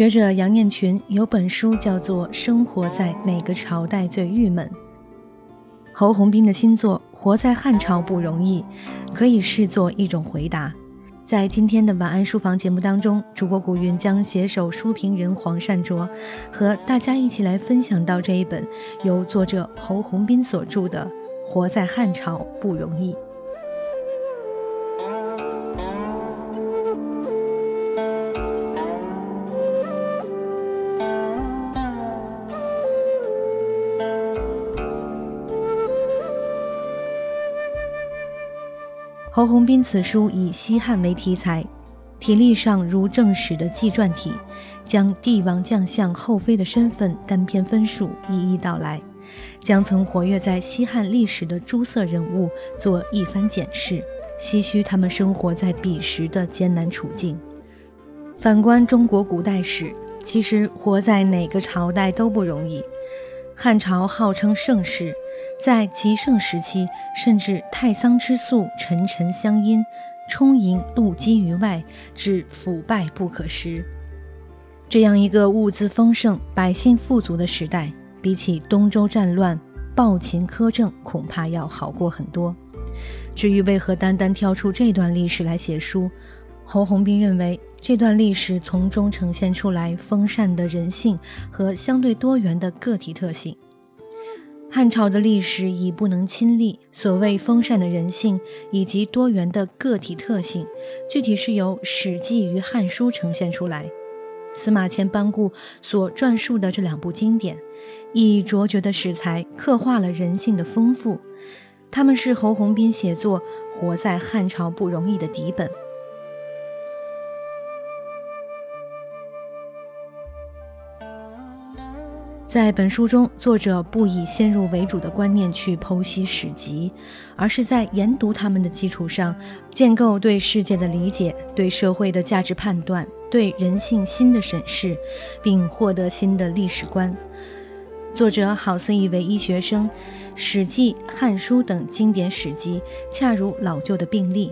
学者杨念群有本书叫做《生活在哪个朝代最郁闷》。侯鸿斌的新作《活在汉朝不容易》，可以视作一种回答。在今天的晚安书房节目当中，主播古云将携手书评人黄善卓，和大家一起来分享到这一本由作者侯鸿斌所著的《活在汉朝不容易》。侯鸿斌此书以西汉为题材，体例上如正史的纪传体，将帝王将相后妃的身份单篇分述一一道来，将曾活跃在西汉历史的诸色人物做一番检视，唏嘘他们生活在彼时的艰难处境。反观中国古代史，其实活在哪个朝代都不容易。汉朝号称盛世。在极盛时期，甚至太仓之粟沉沉相因，充盈露积于外，至腐败不可食。这样一个物资丰盛、百姓富足的时代，比起东周战乱、暴秦苛政，恐怕要好过很多。至于为何单单挑出这段历史来写书，侯鸿斌认为，这段历史从中呈现出来丰善的人性和相对多元的个体特性。汉朝的历史已不能亲历，所谓丰善的人性以及多元的个体特性，具体是由《史记》与《汉书》呈现出来。司马迁班固所撰述的这两部经典，以卓绝的史才刻画了人性的丰富，他们是侯鸿斌写作《活在汉朝不容易》的底本。在本书中，作者不以先入为主的观念去剖析史籍，而是在研读他们的基础上，建构对世界的理解、对社会的价值判断、对人性新的审视，并获得新的历史观。作者好似一位医学生，《史记》《汉书》等经典史籍恰如老旧的病历。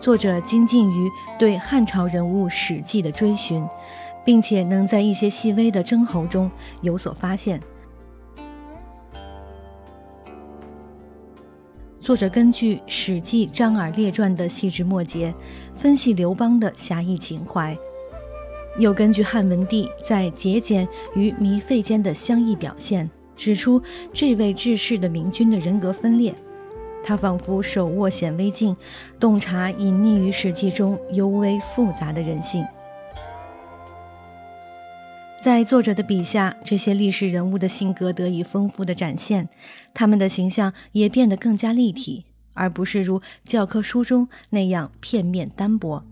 作者精进于对汉朝人物史记的追寻。并且能在一些细微的征候中有所发现。作者根据《史记·张耳列传》的细枝末节，分析刘邦的侠义情怀；又根据汉文帝在节俭与糜费间的相异表现，指出这位治世的明君的人格分裂。他仿佛手握显微镜，洞察隐匿于史记中尤为复杂的人性。在作者的笔下，这些历史人物的性格得以丰富的展现，他们的形象也变得更加立体，而不是如教科书中那样片面单薄。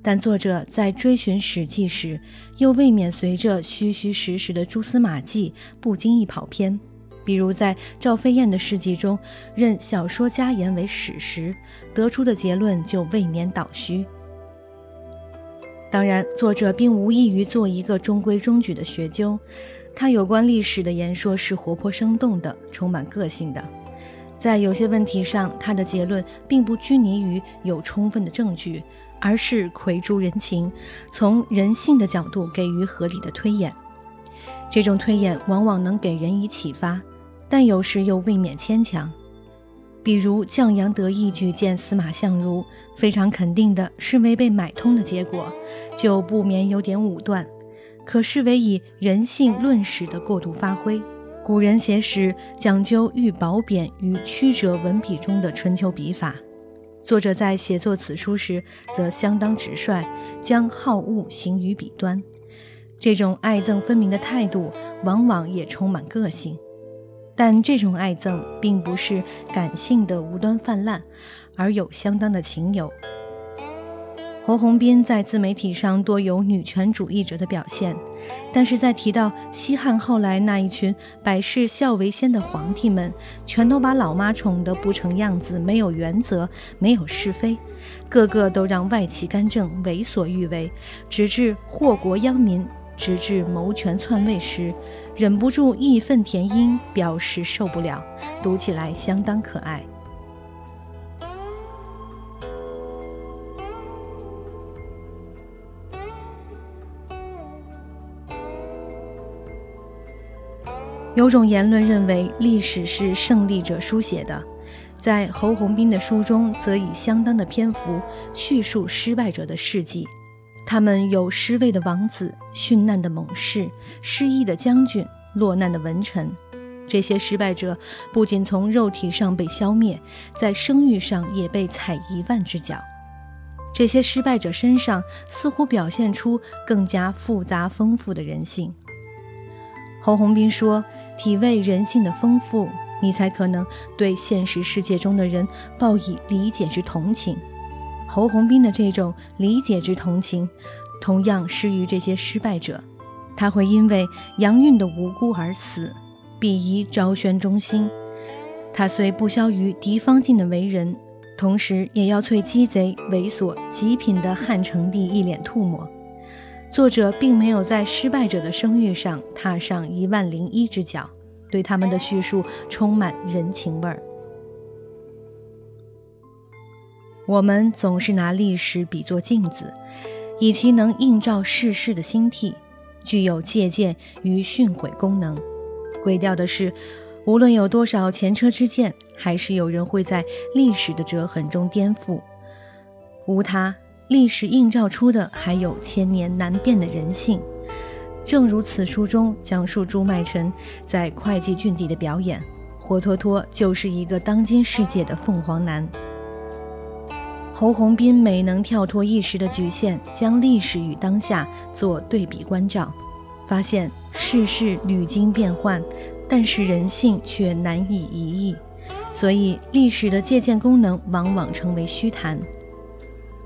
但作者在追寻《史记》时，又未免随着虚虚实实的蛛丝马迹不经意跑偏，比如在赵飞燕的事迹中，任小说家言为史实，得出的结论就未免倒虚。当然，作者并无异于做一个中规中矩的学究，他有关历史的言说是活泼生动的，充满个性的。在有些问题上，他的结论并不拘泥于有充分的证据，而是窥诸人情，从人性的角度给予合理的推演。这种推演往往能给人以启发，但有时又未免牵强。比如降阳得意举荐司马相如，非常肯定的是为被买通的结果，就不免有点武断，可视为以人性论史的过度发挥。古人写史讲究寓褒贬于曲折文笔中的春秋笔法，作者在写作此书时则相当直率，将好恶行于笔端，这种爱憎分明的态度，往往也充满个性。但这种爱憎并不是感性的无端泛滥，而有相当的情由。侯鸿斌在自媒体上多有女权主义者的表现，但是在提到西汉后来那一群百世孝为先的皇帝们，全都把老妈宠得不成样子，没有原则，没有是非，个个都让外戚干政为所欲为，直至祸国殃民。直至谋权篡位时，忍不住义愤填膺，表示受不了，读起来相当可爱。有种言论认为历史是胜利者书写的，在侯鸿斌的书中则以相当的篇幅叙述失败者的事迹。他们有失位的王子、殉难的猛士、失意的将军、落难的文臣。这些失败者不仅从肉体上被消灭，在声誉上也被踩一万只脚。这些失败者身上似乎表现出更加复杂丰富的人性。侯鸿斌说：“体味人性的丰富，你才可能对现实世界中的人报以理解之同情。”侯鸿斌的这种理解之同情，同样施于这些失败者。他会因为杨运的无辜而死，鄙夷昭宣忠心。他虽不肖于狄方进的为人。同时，也要啐鸡贼猥琐极品的汉成帝一脸吐沫。作者并没有在失败者的声誉上踏上一万零一只脚，对他们的叙述充满人情味儿。我们总是拿历史比作镜子，以其能映照世事的心替，具有借鉴与训诲功能。诡调的是。无论有多少前车之鉴，还是有人会在历史的折痕中颠覆。无他，历史映照出的还有千年难辨的人性。正如此书中讲述朱买臣在会稽郡地的表演，活脱脱就是一个当今世界的凤凰男。侯鸿斌没能跳脱意识的局限，将历史与当下做对比关照，发现世事屡经变幻。但是人性却难以移易，所以历史的借鉴功能往往成为虚谈。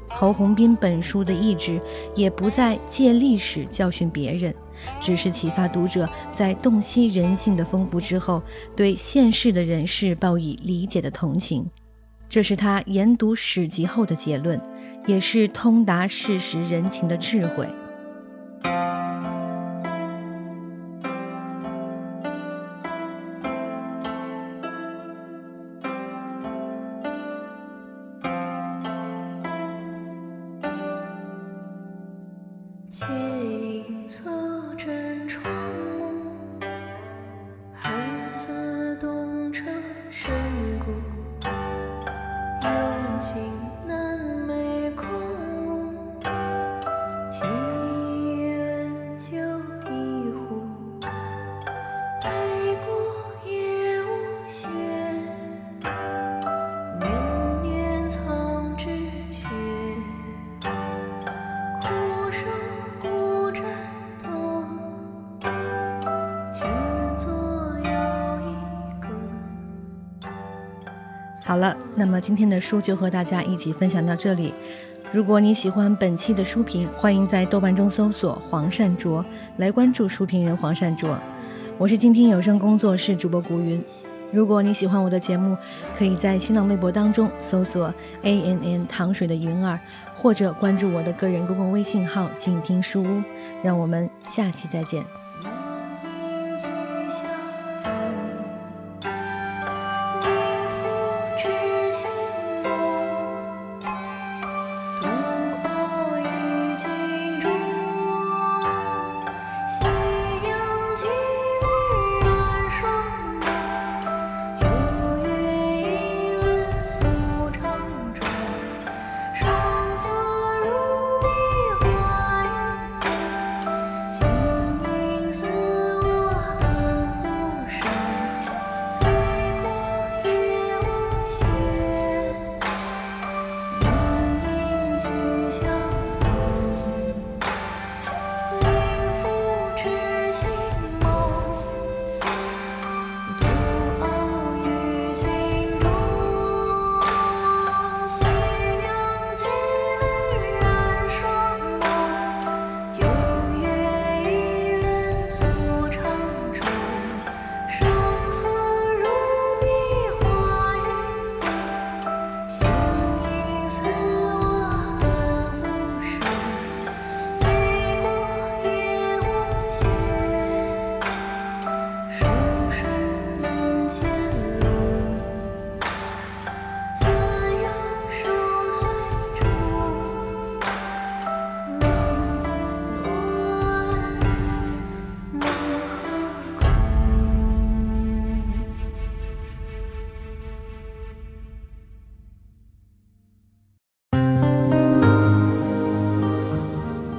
侯鸿斌本书的意志也不再借历史教训别人，只是启发读者在洞悉人性的丰富之后，对现世的人事报以理解的同情。这是他研读史籍后的结论，也是通达事实人情的智慧。好了，那么今天的书就和大家一起分享到这里。如果你喜欢本期的书评，欢迎在豆瓣中搜索“黄善卓”来关注书评人黄善卓。我是静听有声工作室主播古云。如果你喜欢我的节目，可以在新浪微博当中搜索 “a n n 糖水的云儿”，或者关注我的个人公共微信号“静听书屋”。让我们下期再见。